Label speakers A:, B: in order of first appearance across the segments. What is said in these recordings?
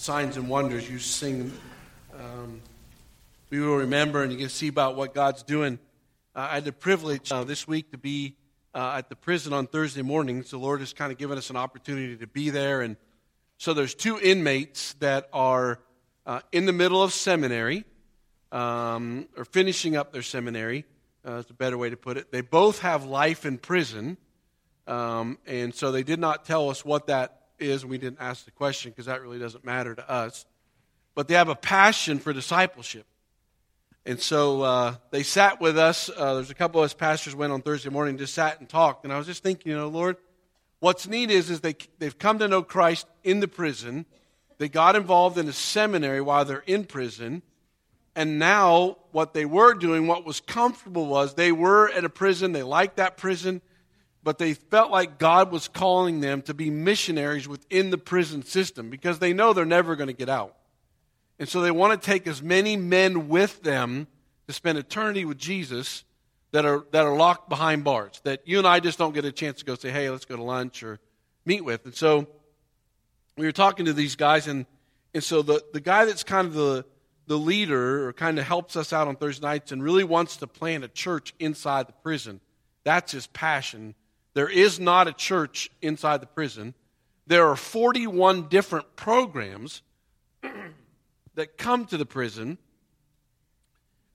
A: signs and wonders. You sing, um, we will remember, and you can see about what God's doing. Uh, I had the privilege uh, this week to be uh, at the prison on Thursday mornings. The Lord has kind of given us an opportunity to be there. And so there's two inmates that are uh, in the middle of seminary um, or finishing up their seminary. Uh, that's a better way to put it. They both have life in prison. Um, and so they did not tell us what that is. We didn't ask the question because that really doesn't matter to us. But they have a passion for discipleship. And so uh, they sat with us. Uh, there's a couple of us pastors went on Thursday morning, just sat and talked. And I was just thinking, you know, Lord, what's neat is, is they, they've come to know Christ in the prison. They got involved in a seminary while they're in prison. And now, what they were doing, what was comfortable was they were at a prison. They liked that prison but they felt like God was calling them to be missionaries within the prison system because they know they're never going to get out. And so they want to take as many men with them to spend eternity with Jesus that are, that are locked behind bars, that you and I just don't get a chance to go say, hey, let's go to lunch or meet with. And so we were talking to these guys, and, and so the, the guy that's kind of the, the leader or kind of helps us out on Thursday nights and really wants to plant a church inside the prison, that's his passion there is not a church inside the prison. There are 41 different programs that come to the prison.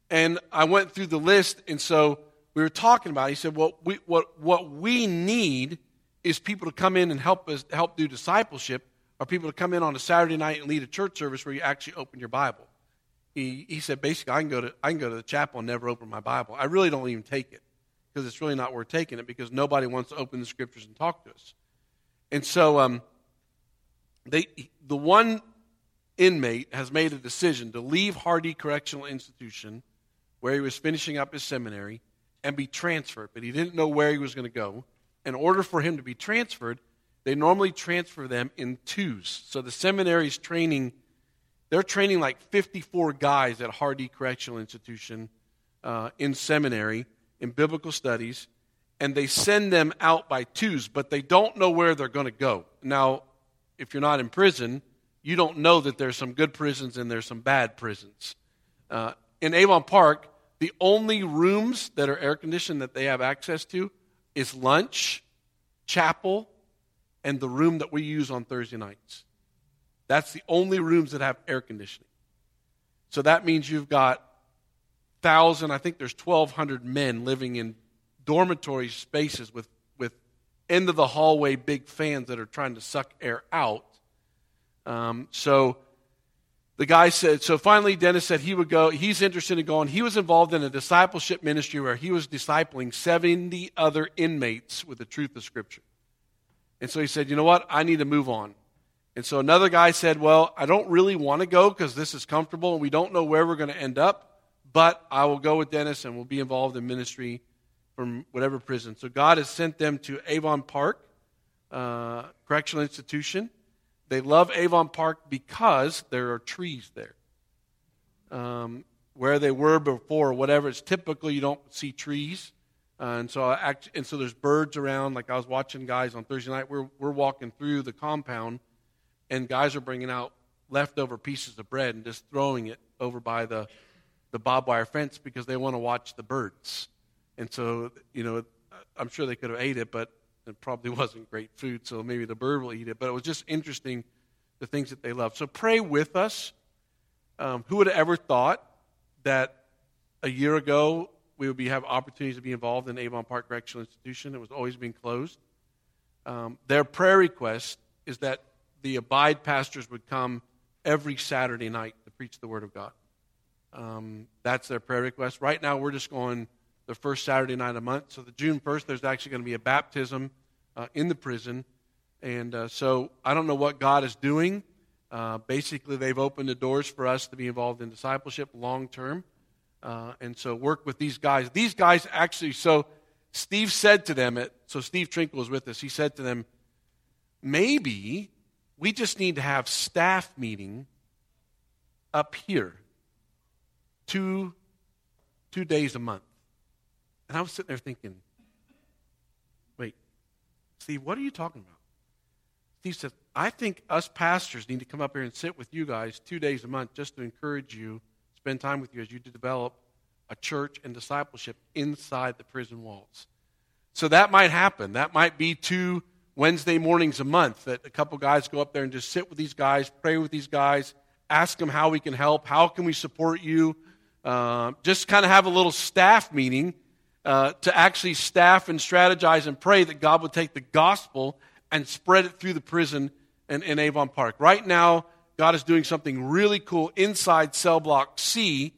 A: And I went through the list, and so we were talking about it. He said, well, we, what, what we need is people to come in and help us help do discipleship, or people to come in on a Saturday night and lead a church service where you actually open your Bible. He, he said, basically, I can, go to, I can go to the chapel and never open my Bible. I really don't even take it because it's really not worth taking it because nobody wants to open the scriptures and talk to us. And so um, they, the one inmate has made a decision to leave Hardee Correctional Institution, where he was finishing up his seminary, and be transferred. But he didn't know where he was going to go. In order for him to be transferred, they normally transfer them in twos. So the seminary is training, they're training like 54 guys at Hardee Correctional Institution uh, in seminary in biblical studies, and they send them out by twos, but they don't know where they're going to go. Now, if you're not in prison, you don't know that there's some good prisons and there's some bad prisons. Uh, in Avon Park, the only rooms that are air conditioned that they have access to is lunch, chapel, and the room that we use on Thursday nights. That's the only rooms that have air conditioning. So that means you've got thousand, I think there's 1,200 men living in dormitory spaces with, with end of the hallway big fans that are trying to suck air out. Um, so the guy said, so finally Dennis said he would go, he's interested in going. He was involved in a discipleship ministry where he was discipling 70 other inmates with the truth of Scripture. And so he said, you know what? I need to move on. And so another guy said, well, I don't really want to go because this is comfortable and we don't know where we're going to end up but I will go with Dennis and will be involved in ministry from whatever prison. So God has sent them to Avon Park uh, Correctional Institution. They love Avon Park because there are trees there. Um, where they were before, whatever, it's typically you don't see trees. Uh, and so I and so there's birds around. Like I was watching guys on Thursday night. We're we're walking through the compound, and guys are bringing out leftover pieces of bread and just throwing it over by the the barbed wire fence because they want to watch the birds. And so, you know, I'm sure they could have ate it, but it probably wasn't great food, so maybe the bird will eat it. But it was just interesting the things that they love. So pray with us. Um, who would have ever thought that a year ago we would be, have opportunities to be involved in Avon Park Correctional Institution? It was always being closed. Um, their prayer request is that the Abide pastors would come every Saturday night to preach the Word of God. Um, that's their prayer request. Right now, we're just going the first Saturday night the month. So, the June 1st, there's actually going to be a baptism uh, in the prison. And uh, so, I don't know what God is doing. Uh, basically, they've opened the doors for us to be involved in discipleship long term. Uh, and so, work with these guys. These guys actually, so Steve said to them, at, so Steve Trinkle is with us, he said to them, maybe we just need to have staff meeting up here two, two days a month. And I was sitting there thinking, wait, Steve, what are you talking about? Steve said, I think us pastors need to come up here and sit with you guys two days a month just to encourage you, spend time with you as you develop a church and discipleship inside the prison walls. So that might happen. That might be two Wednesday mornings a month that a couple guys go up there and just sit with these guys, pray with these guys, ask them how we can help, how can we support you. Uh, just kind of have a little staff meeting uh, to actually staff and strategize and pray that God would take the gospel and spread it through the prison in, in Avon Park. Right now, God is doing something really cool inside cell block C.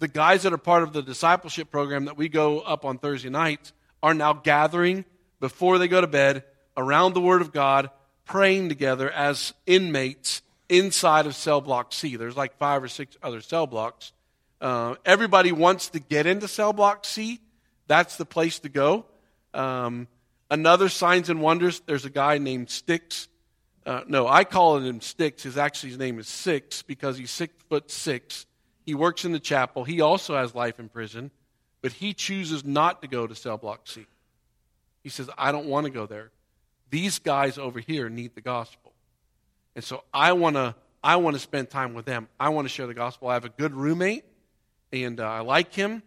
A: The guys that are part of the discipleship program that we go up on Thursday nights are now gathering before they go to bed around the Word of God, praying together as inmates inside of cell block C. There's like five or six other cell blocks. Uh, everybody wants to get into cell block C. That's the place to go. Um, another signs and wonders. There's a guy named Sticks. Uh, no, I call him Sticks. His actually his name is Six because he's six foot six. He works in the chapel. He also has life in prison, but he chooses not to go to cell block C. He says, "I don't want to go there. These guys over here need the gospel, and so I want to. I want to spend time with them. I want to share the gospel. I have a good roommate, and uh, I like him."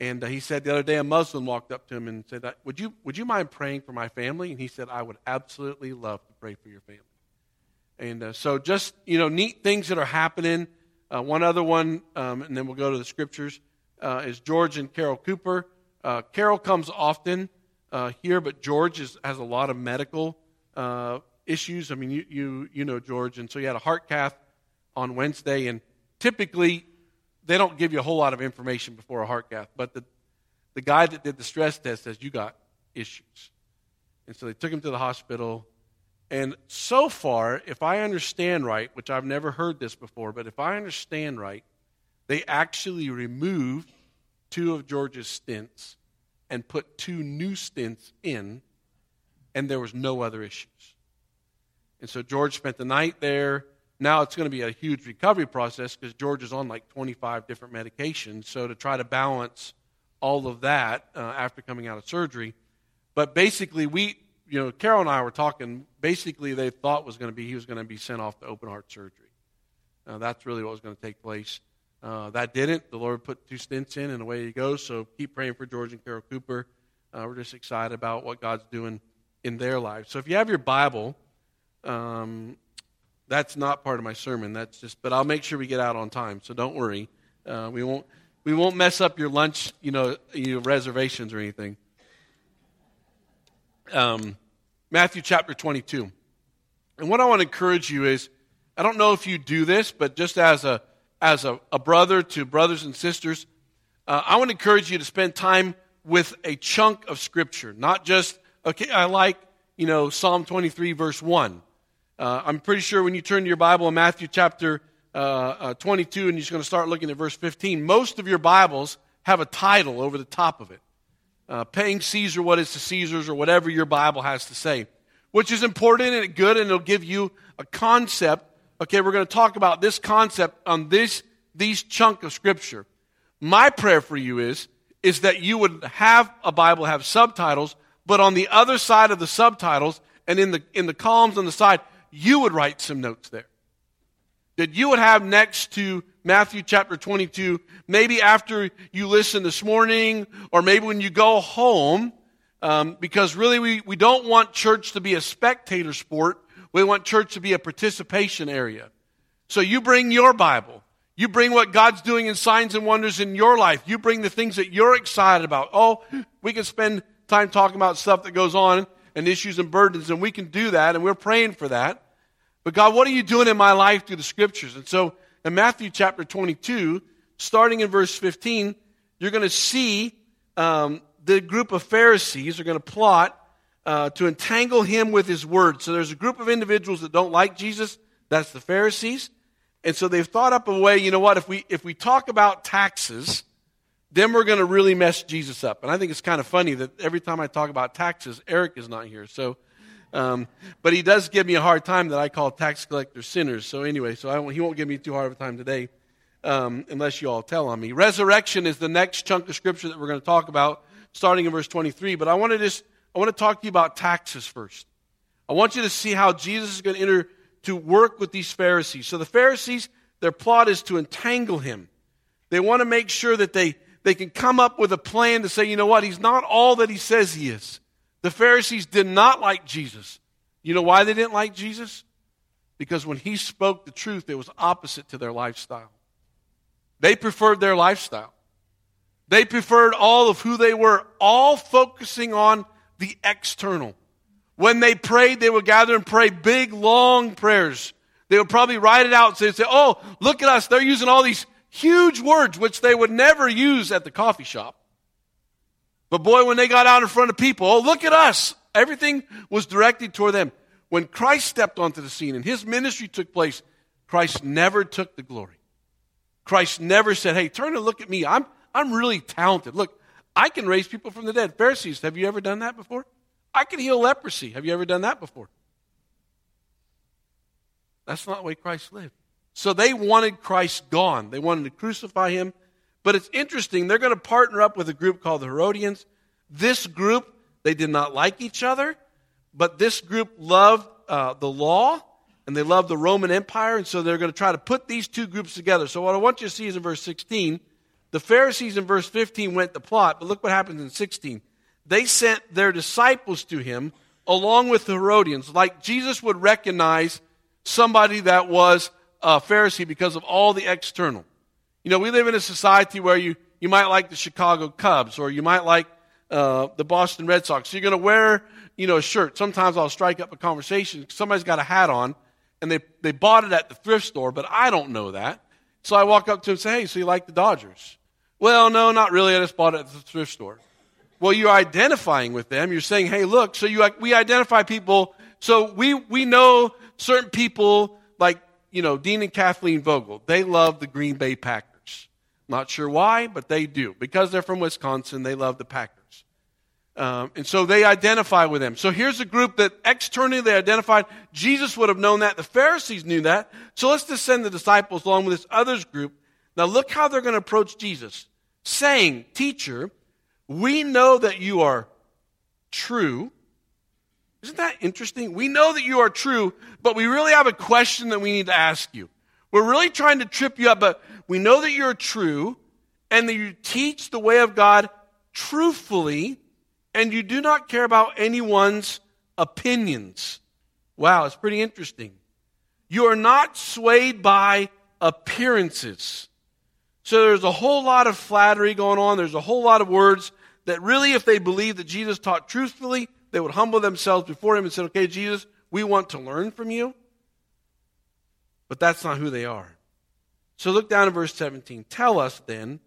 A: And uh, he said the other day, a Muslim walked up to him and said, would you, would you mind praying for my family? And he said, I would absolutely love to pray for your family. And uh, so, just, you know, neat things that are happening. Uh, one other one, um, and then we'll go to the scriptures, uh, is George and Carol Cooper. Uh, Carol comes often uh, here, but George is, has a lot of medical issues. I mean, you, you, you know George. And so he had a heart cath on Wednesday. And typically, they don't give you a whole lot of information before a heart cath, but the, the guy that did the stress test says, You got issues. And so they took him to the hospital. And so far, if I understand right, which I've never heard this before, but if I understand right, they actually removed two of George's stents and put two new stents in, and there was no other issues. And so George spent the night there. Now it's going to be a huge recovery process because George is on like 25 different medications. So to try to balance all of that uh, after coming out of surgery. But basically, we, you know, Carol and I were talking. Basically, they thought was going to be he was going to be sent off to open heart surgery. Uh, that's really what was going to take place. Uh, that didn't. The Lord put two stints in, and away he goes. So keep praying for George and Carol Cooper. Uh, we're just excited about what God's doing in their lives. So if you have your Bible, um, that's not part of my sermon. That's just, but I'll make sure we get out on time. So don't worry. Uh, we won't we won't mess up your lunch, you know, your reservations or anything. Um, Matthew chapter 22. And what I want to encourage you is, I don't know if you do this, but just as a as a, a brother to brothers and sisters, uh, I want to encourage you to spend time with a chunk of Scripture, not just okay. I like you know Psalm 23 verse one. Uh, I'm pretty sure when you turn to your Bible in Matthew chapter uh, uh, 22 and you're going to start looking at verse 15, most of your Bibles have a title over the top of it. Uh, paying Caesar what is to Caesar's or whatever your Bible has to say, which is important and good and it'll give you a concept. Okay, we're going to talk about this concept on this these chunk of scripture. My prayer for you is is that you would have a Bible have subtitles, but on the other side of the subtitles and in the in the columns on the side, you would write some notes there. That you would have next to Matthew chapter 22, maybe after you listen this morning, or maybe when you go home, um, because really we, we don't want church to be a spectator sport. We want church to be a participation area. So you bring your Bible. You bring what God's doing in signs and wonders in your life. You bring the things that you're excited about. Oh, we can spend time talking about stuff that goes on and issues and burdens, and we can do that, and we're praying for that. But God, what are you doing in my life through the scriptures? And so in Matthew chapter 22, starting in verse 15, you're going to see um, the group of Pharisees are going to plot uh, to entangle him with his word. So there's a group of individuals that don't like Jesus. That's the Pharisees. And so they've thought up a way, you know what, if we, if we talk about taxes, then we're going to really mess Jesus up. And I think it's kind of funny that every time I talk about taxes, Eric is not here. So um, but he does give me a hard time that I call tax collectors sinners. So anyway, so he won't give me too hard of a time today, um, unless you all tell on me. Resurrection is the next chunk of scripture that we're going to talk about, starting in verse 23. But I want to just I want to talk to you about taxes first. I want you to see how Jesus is going to enter to work with these Pharisees. So the Pharisees, their plot is to entangle him. They want to make sure that they, they can come up with a plan to say, you know what, he's not all that he says he is. The Pharisees did not like Jesus. You know why they didn't like Jesus? Because when he spoke the truth, it was opposite to their lifestyle. They preferred their lifestyle. They preferred all of who they were, all focusing on the external. When they prayed, they would gather and pray big, long prayers. They would probably write it out and say, Oh, look at us. They're using all these huge words, which they would never use at the coffee shop. But boy, when they got out in front of people, oh, look at us. Everything was directed toward them. When Christ stepped onto the scene and his ministry took place, Christ never took the glory. Christ never said, Hey, turn and look at me. I'm, I'm really talented. Look, I can raise people from the dead. Pharisees, have you ever done that before? I can heal leprosy. Have you ever done that before? That's not the way Christ lived. So they wanted Christ gone. They wanted to crucify him. But it's interesting, they're going to partner up with a group called the Herodians. This group, they did not like each other, but this group loved uh, the law and they loved the Roman Empire, and so they're going to try to put these two groups together. So what I want you to see is in verse 16, the Pharisees in verse 15 went to plot, but look what happens in 16. They sent their disciples to him along with the Herodians, like Jesus would recognize somebody that was a Pharisee because of all the external. You know, we live in a society where you, you might like the Chicago Cubs or you might like uh, the Boston Red Sox. So you're going to wear, you know, a shirt. Sometimes I'll strike up a conversation. Somebody's got a hat on and they, they bought it at the thrift store, but I don't know that. So I walk up to him and say, hey, so you like the Dodgers? Well, no, not really. I just bought it at the thrift store. Well, you're identifying with them. You're saying, hey, look, so you, we identify people. So we, we know certain people like, you know, Dean and Kathleen Vogel. They love the Green Bay Packers. Not sure why, but they do. Because they're from Wisconsin, they love the Packers. Um, and so they identify with them. So here's a group that externally they identified. Jesus would have known that. The Pharisees knew that. So let's just send the disciples along with this others group. Now look how they're going to approach Jesus. Saying, Teacher, we know that you are true. Isn't that interesting? We know that you are true, but we really have a question that we need to ask you. We're really trying to trip you up, but we know that you're true and that you teach the way of God truthfully and you do not care about anyone's opinions. Wow, it's pretty interesting. You are not swayed by appearances. So there's a whole lot of flattery going on. There's a whole lot of words that really, if they believed that Jesus taught truthfully, they would humble themselves before him and say, okay, Jesus, we want to learn from you. But that's not who they are. So look down at verse 17. Tell us then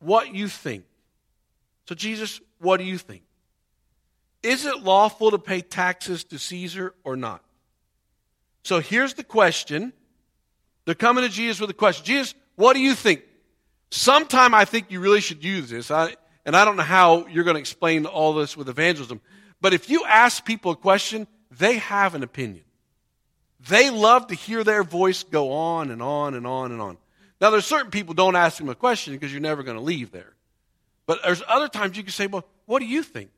A: what you think. So, Jesus, what do you think? Is it lawful to pay taxes to Caesar or not? So here's the question. They're coming to Jesus with a question. Jesus, what do you think? Sometime I think you really should use this. I, and I don't know how you're going to explain all this with evangelism. But if you ask people a question, they have an opinion. They love to hear their voice go on and on and on and on. Now, there's certain people don't ask them a question because you're never going to leave there. But there's other times you can say, well, what do you think?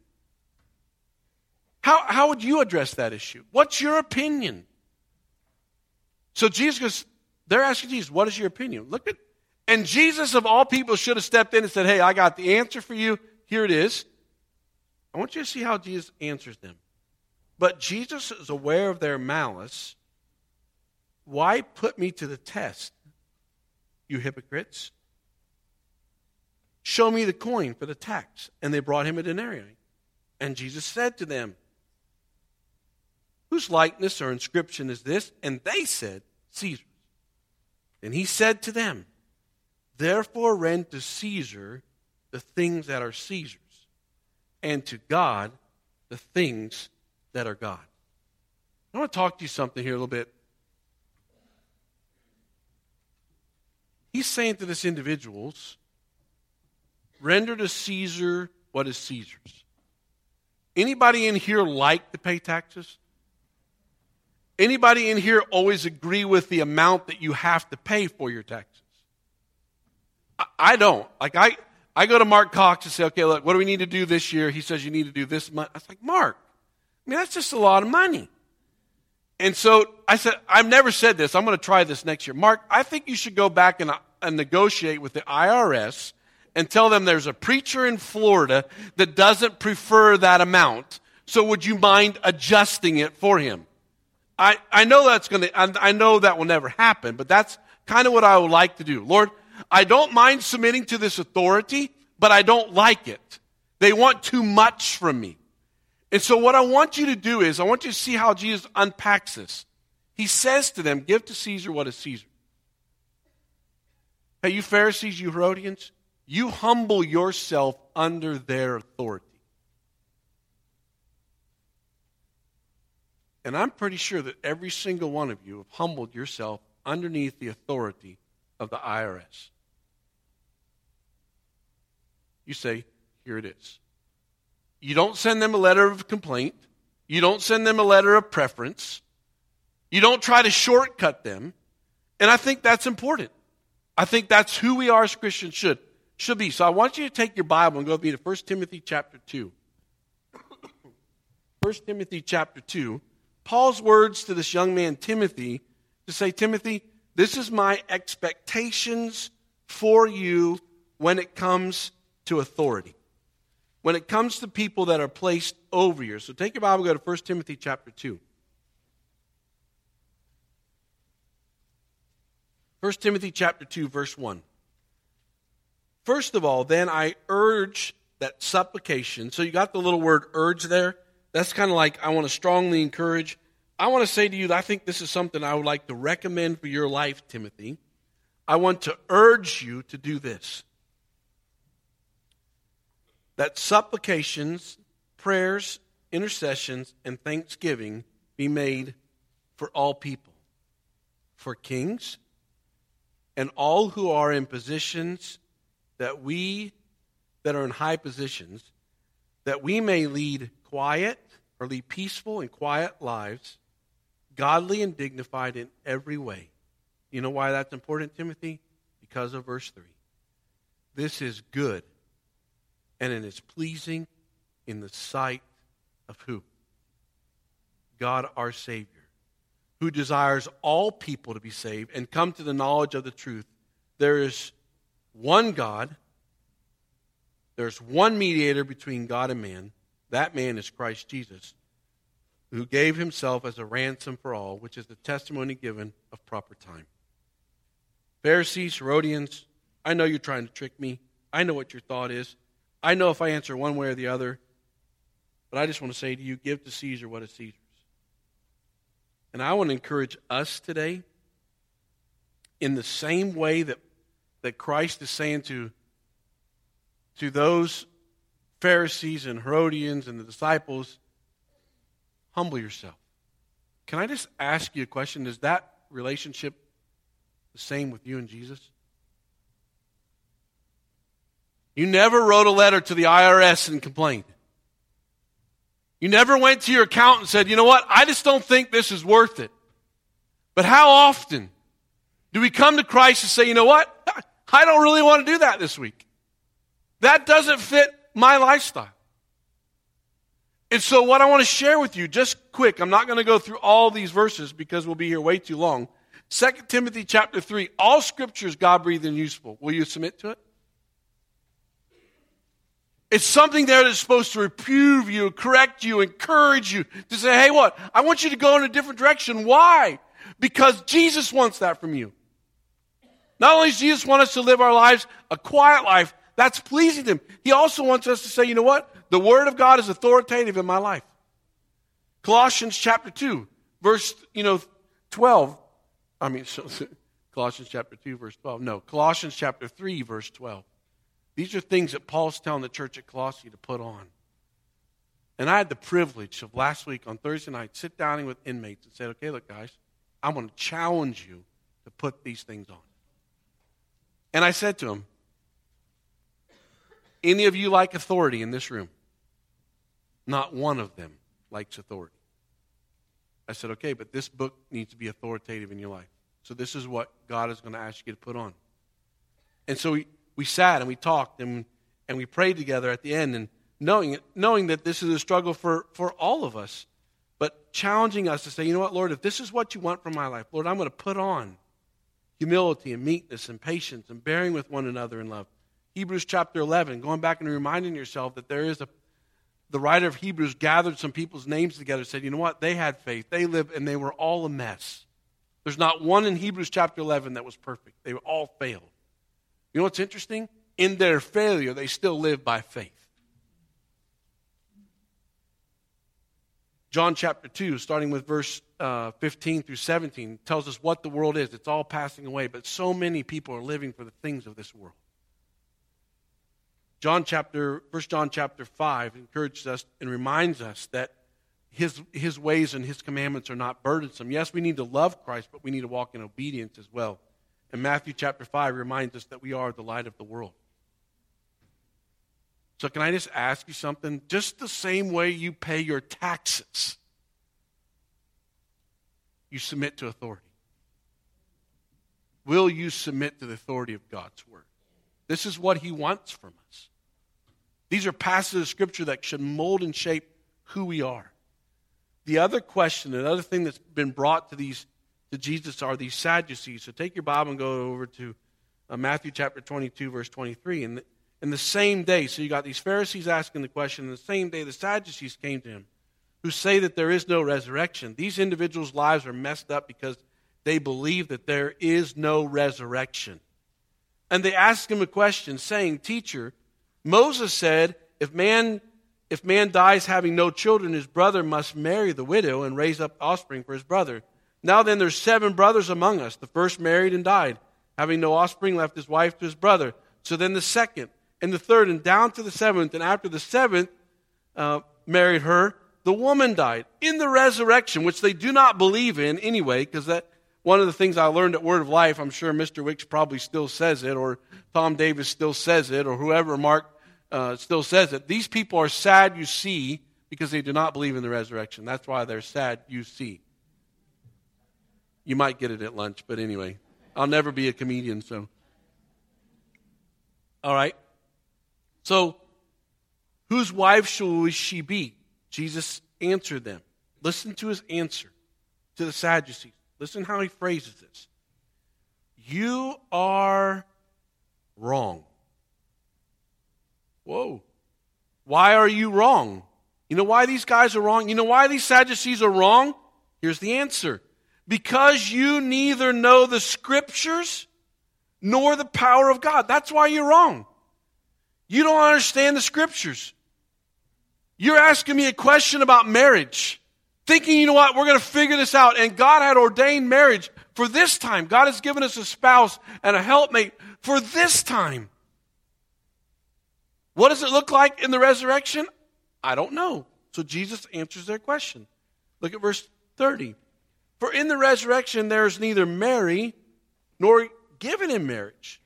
A: How, how would you address that issue? What's your opinion? So Jesus they're asking Jesus, what is your opinion? Look at, and Jesus of all people should have stepped in and said, hey, I got the answer for you. Here it is. I want you to see how Jesus answers them. But Jesus is aware of their malice. Why put me to the test, you hypocrites? Show me the coin for the tax. And they brought him a denarius. And Jesus said to them, Whose likeness or inscription is this? And they said, Caesar's. And he said to them, Therefore rend to Caesar the things that are Caesar's, and to God the things that are God. I want to talk to you something here a little bit. He's saying to this individuals, render to Caesar what is Caesar's. Anybody in here like to pay taxes? Anybody in here always agree with the amount that you have to pay for your taxes? I, I don't. Like I, I go to Mark Cox and say, okay, look, what do we need to do this year? He says you need to do this much. I was like, Mark, I mean, that's just a lot of money. And so I said, I've never said this. I'm going to try this next year. Mark, I think you should go back and, and negotiate with the IRS and tell them there's a preacher in Florida that doesn't prefer that amount. So would you mind adjusting it for him? I, I know that's going to, I know that will never happen, but that's kind of what I would like to do. Lord, I don't mind submitting to this authority, but I don't like it. They want too much from me. And so, what I want you to do is, I want you to see how Jesus unpacks this. He says to them, Give to Caesar what is Caesar. Hey, you Pharisees, you Herodians, you humble yourself under their authority. And I'm pretty sure that every single one of you have humbled yourself underneath the authority of the IRS. You say, Here it is. You don't send them a letter of complaint. You don't send them a letter of preference. You don't try to shortcut them. And I think that's important. I think that's who we are as Christians should, should be. So I want you to take your Bible and go with me to 1 Timothy chapter 2. 1 Timothy chapter 2. Paul's words to this young man, Timothy, to say, Timothy, this is my expectations for you when it comes to authority when it comes to people that are placed over you. So take your Bible, go to 1 Timothy chapter 2. 1 Timothy chapter 2, verse 1. First of all, then I urge that supplication. So you got the little word urge there. That's kind of like I want to strongly encourage. I want to say to you I think this is something I would like to recommend for your life, Timothy. I want to urge you to do this that supplications, prayers, intercessions, and thanksgiving be made for all people, for kings, and all who are in positions that we that are in high positions, that we may lead quiet or lead peaceful and quiet lives, godly and dignified in every way. You know why that's important, Timothy? Because of verse 3. This is good and it is pleasing in the sight of who? God our Savior, who desires all people to be saved and come to the knowledge of the truth. There is one God, there's one mediator between God and man. That man is Christ Jesus, who gave himself as a ransom for all, which is the testimony given of proper time. Pharisees, Herodians, I know you're trying to trick me. I know what your thought is. I know if I answer one way or the other, but I just want to say to you give to Caesar what is Caesar's. And I want to encourage us today in the same way that, that Christ is saying to, to those Pharisees and Herodians and the disciples, humble yourself. Can I just ask you a question? Is that relationship the same with you and Jesus? You never wrote a letter to the IRS and complained. You never went to your accountant and said, you know what, I just don't think this is worth it. But how often do we come to Christ and say, you know what, I don't really want to do that this week? That doesn't fit my lifestyle. And so, what I want to share with you, just quick, I'm not going to go through all these verses because we'll be here way too long. 2 Timothy chapter 3, all scripture is God breathed and useful. Will you submit to it? It's something there that's supposed to reprove you, correct you, encourage you to say, hey, what? I want you to go in a different direction. Why? Because Jesus wants that from you. Not only does Jesus want us to live our lives a quiet life, that's pleasing to Him. He also wants us to say, you know what? The Word of God is authoritative in my life. Colossians chapter 2, verse, you know, 12. I mean, Colossians chapter 2, verse 12. No, Colossians chapter 3, verse 12. These are things that Paul's telling the church at Colossae to put on. And I had the privilege of last week on Thursday night sit down with inmates and said, okay, look, guys, I'm going to challenge you to put these things on. And I said to them, any of you like authority in this room? Not one of them likes authority. I said, okay, but this book needs to be authoritative in your life. So this is what God is going to ask you to put on. And so we sat and we talked and, and we prayed together at the end and knowing, knowing that this is a struggle for, for all of us. but challenging us to say, you know what, Lord, if this is what you want from my life, Lord, I'm going to put on humility and meekness and patience and bearing with one another in love. Hebrews chapter 11, going back and reminding yourself that there is a, the writer of Hebrews gathered some people's names together, said, you know what, they had faith, they lived, and they were all a mess. There's not one in Hebrews chapter 11 that was perfect. They were all failed. You know what's interesting? In their failure, they still live by faith. John chapter 2, starting with verse uh, 15 through 17, tells us what the world is. It's all passing away, but so many people are living for the things of this world. John chapter, 1 John chapter 5 encourages us and reminds us that his, his ways and his commandments are not burdensome. Yes, we need to love Christ, but we need to walk in obedience as well. And Matthew chapter 5 reminds us that we are the light of the world. So, can I just ask you something? Just the same way you pay your taxes, you submit to authority. Will you submit to the authority of God's word? This is what he wants from us. These are passages of scripture that should mold and shape who we are. The other question, another thing that's been brought to these to Jesus are these Sadducees. So take your Bible and go over to uh, Matthew chapter 22, verse 23. And in the same day, so you got these Pharisees asking the question, in the same day the Sadducees came to him, who say that there is no resurrection. These individuals' lives are messed up because they believe that there is no resurrection. And they ask him a question, saying, Teacher, Moses said, if man, if man dies having no children, his brother must marry the widow and raise up offspring for his brother. Now then, there's seven brothers among us. The first married and died, having no offspring, left his wife to his brother. So then the second and the third, and down to the seventh. And after the seventh uh, married her, the woman died. In the resurrection, which they do not believe in anyway, because that one of the things I learned at Word of Life, I'm sure Mr. Wicks probably still says it, or Tom Davis still says it, or whoever, Mark, uh, still says it. These people are sad, you see, because they do not believe in the resurrection. That's why they're sad, you see. You might get it at lunch, but anyway, I'll never be a comedian, so. All right. So, whose wife shall she be? Jesus answered them. Listen to his answer to the Sadducees. Listen how he phrases this. You are wrong. Whoa. Why are you wrong? You know why these guys are wrong? You know why these Sadducees are wrong? Here's the answer. Because you neither know the scriptures nor the power of God. That's why you're wrong. You don't understand the scriptures. You're asking me a question about marriage, thinking, you know what, we're going to figure this out. And God had ordained marriage for this time. God has given us a spouse and a helpmate for this time. What does it look like in the resurrection? I don't know. So Jesus answers their question. Look at verse 30. For in the resurrection there is neither marry nor given in marriage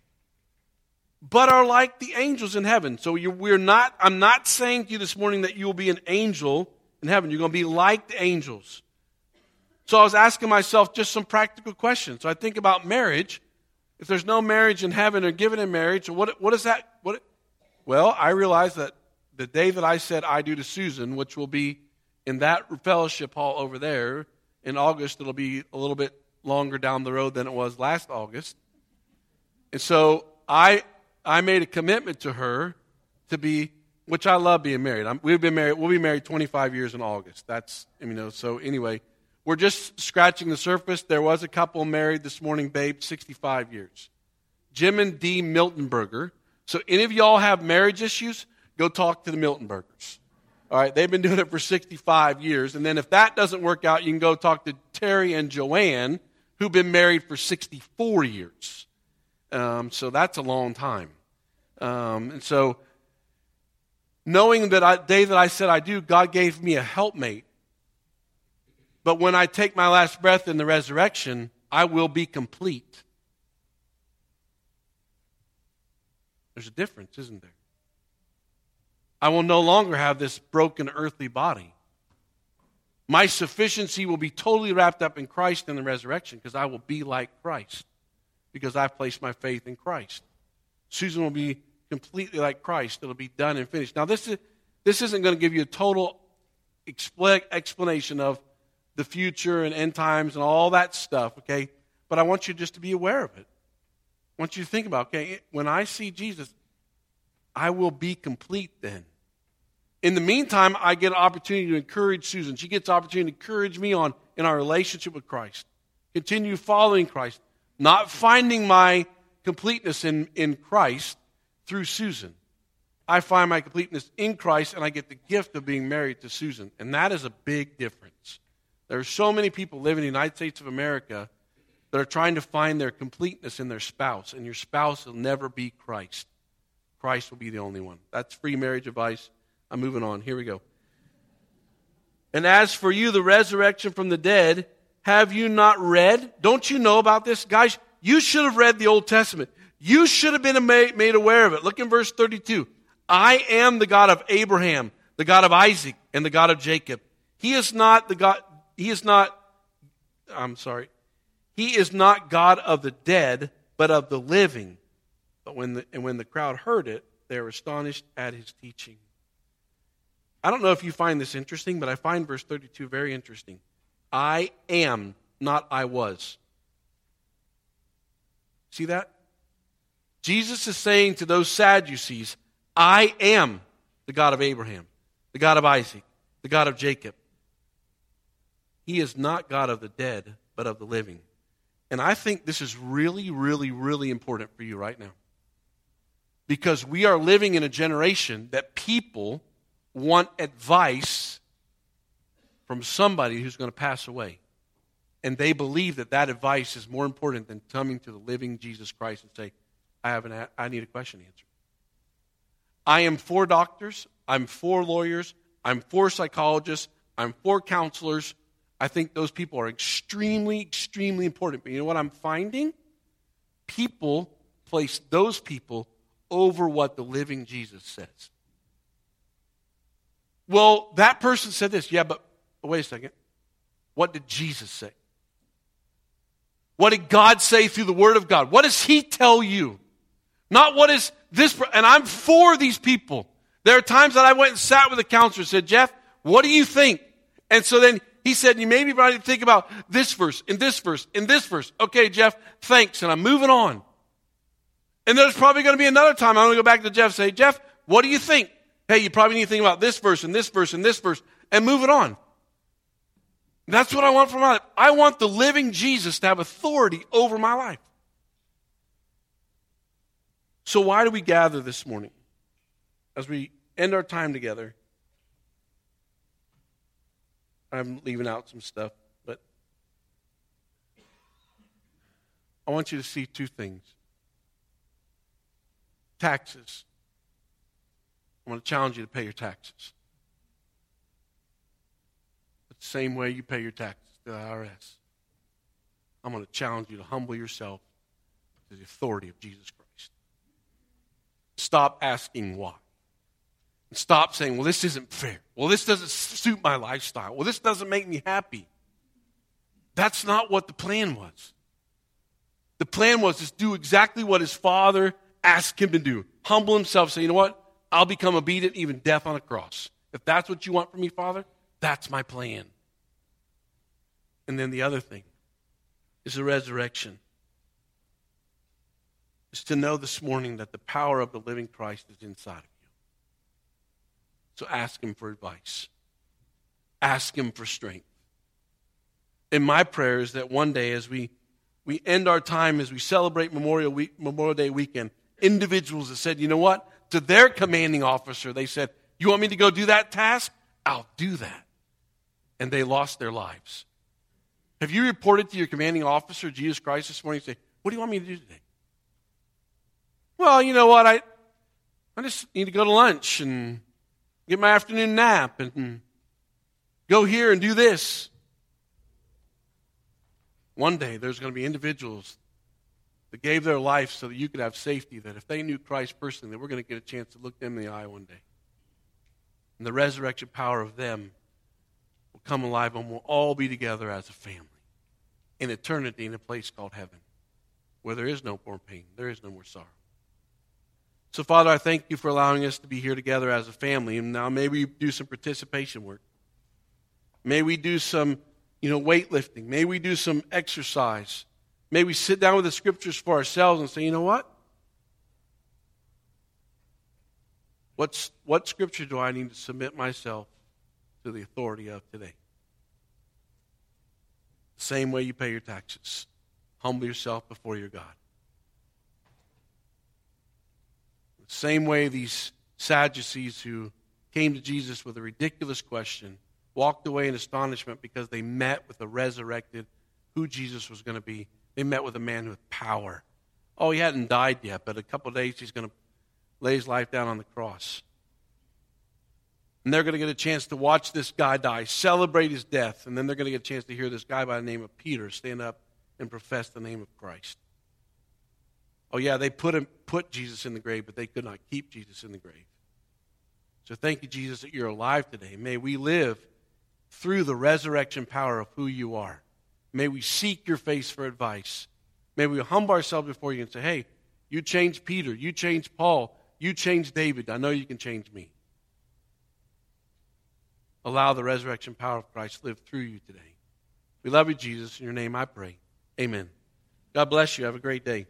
A: but are like the angels in heaven. So we're not, I'm not saying to you this morning that you will be an angel in heaven. You're going to be like the angels. So I was asking myself just some practical questions. So I think about marriage. If there's no marriage in heaven or given in marriage, what, what is that? What, well, I realized that the day that I said I do to Susan, which will be in that fellowship hall over there, in August, it'll be a little bit longer down the road than it was last August. And so I, I made a commitment to her to be, which I love being married. I'm, we've been married. We'll be married 25 years in August. That's you know. So anyway, we're just scratching the surface. There was a couple married this morning, babe, 65 years. Jim and Dee Miltonberger. So any of y'all have marriage issues? Go talk to the Miltonbergers. All right, they've been doing it for 65 years. And then if that doesn't work out, you can go talk to Terry and Joanne, who've been married for 64 years. Um, so that's a long time. Um, and so, knowing that I, day that I said I do, God gave me a helpmate. But when I take my last breath in the resurrection, I will be complete. There's a difference, isn't there? I will no longer have this broken earthly body. My sufficiency will be totally wrapped up in Christ in the resurrection because I will be like Christ because I've placed my faith in Christ. Susan will be completely like Christ. It'll be done and finished. Now, this, is, this isn't going to give you a total explanation of the future and end times and all that stuff, okay? But I want you just to be aware of it. I want you to think about, okay, when I see Jesus, I will be complete then. In the meantime, I get an opportunity to encourage Susan. She gets an opportunity to encourage me on in our relationship with Christ. Continue following Christ, not finding my completeness in, in Christ through Susan. I find my completeness in Christ and I get the gift of being married to Susan. And that is a big difference. There are so many people living in the United States of America that are trying to find their completeness in their spouse, and your spouse will never be Christ. Christ will be the only one. That's free marriage advice. I'm moving on. Here we go. And as for you, the resurrection from the dead, have you not read? Don't you know about this? Guys, you should have read the Old Testament. You should have been made aware of it. Look in verse 32. I am the God of Abraham, the God of Isaac, and the God of Jacob. He is not the God, he is not, I'm sorry, he is not God of the dead, but of the living. But when the, and when the crowd heard it, they were astonished at his teaching. I don't know if you find this interesting, but I find verse 32 very interesting. I am, not I was. See that? Jesus is saying to those Sadducees, I am the God of Abraham, the God of Isaac, the God of Jacob. He is not God of the dead, but of the living. And I think this is really, really, really important for you right now. Because we are living in a generation that people want advice from somebody who's going to pass away. And they believe that that advice is more important than coming to the living Jesus Christ and say, I, have an, I need a question answered. I am for doctors. I'm for lawyers. I'm for psychologists. I'm for counselors. I think those people are extremely, extremely important. But you know what I'm finding? People place those people over what the living Jesus says. Well, that person said this. Yeah, but wait a second. What did Jesus say? What did God say through the Word of God? What does He tell you? Not what is this, and I'm for these people. There are times that I went and sat with a counselor and said, Jeff, what do you think? And so then he said, you maybe to think about this verse, in this verse, in this verse. Okay, Jeff, thanks. And I'm moving on. And there's probably going to be another time I'm going to go back to Jeff and say, Jeff, what do you think? Hey, you probably need to think about this verse and this verse and this verse and move it on. That's what I want from my life. I want the living Jesus to have authority over my life. So, why do we gather this morning? As we end our time together, I'm leaving out some stuff, but I want you to see two things taxes. I want to challenge you to pay your taxes. But the same way you pay your taxes to the IRS. I'm going to challenge you to humble yourself to the authority of Jesus Christ. Stop asking why. And stop saying, well, this isn't fair. Well, this doesn't suit my lifestyle. Well, this doesn't make me happy. That's not what the plan was. The plan was to do exactly what his father asked him to do humble himself, say, you know what? I'll become obedient, even death on a cross. If that's what you want from me, Father, that's my plan. And then the other thing is the resurrection. Is to know this morning that the power of the living Christ is inside of you. So ask Him for advice, ask Him for strength. And my prayer is that one day, as we, we end our time, as we celebrate Memorial, Week, Memorial Day weekend, individuals that said, you know what? To their commanding officer, they said, You want me to go do that task? I'll do that. And they lost their lives. Have you reported to your commanding officer, Jesus Christ, this morning, say, What do you want me to do today? Well, you know what? I, I just need to go to lunch and get my afternoon nap and go here and do this. One day there's going to be individuals that gave their life so that you could have safety, that if they knew Christ personally, that we're going to get a chance to look them in the eye one day. And the resurrection power of them will come alive and we'll all be together as a family in eternity in a place called heaven where there is no more pain, there is no more sorrow. So, Father, I thank you for allowing us to be here together as a family. And now maybe do some participation work. May we do some, you know, weightlifting. May we do some exercise. May we sit down with the scriptures for ourselves and say, you know what? What's, what scripture do I need to submit myself to the authority of today? The Same way you pay your taxes. Humble yourself before your God. The same way these Sadducees who came to Jesus with a ridiculous question walked away in astonishment because they met with the resurrected, who Jesus was going to be. They met with a man with power. Oh, he hadn't died yet, but a couple days he's going to lay his life down on the cross. And they're going to get a chance to watch this guy die, celebrate his death, and then they're going to get a chance to hear this guy by the name of Peter stand up and profess the name of Christ. Oh, yeah, they put, him, put Jesus in the grave, but they could not keep Jesus in the grave. So thank you, Jesus, that you're alive today. May we live through the resurrection power of who you are. May we seek your face for advice. May we humble ourselves before you and say, hey, you changed Peter, you changed Paul, you changed David. I know you can change me. Allow the resurrection power of Christ to live through you today. We love you, Jesus. In your name I pray. Amen. God bless you. Have a great day.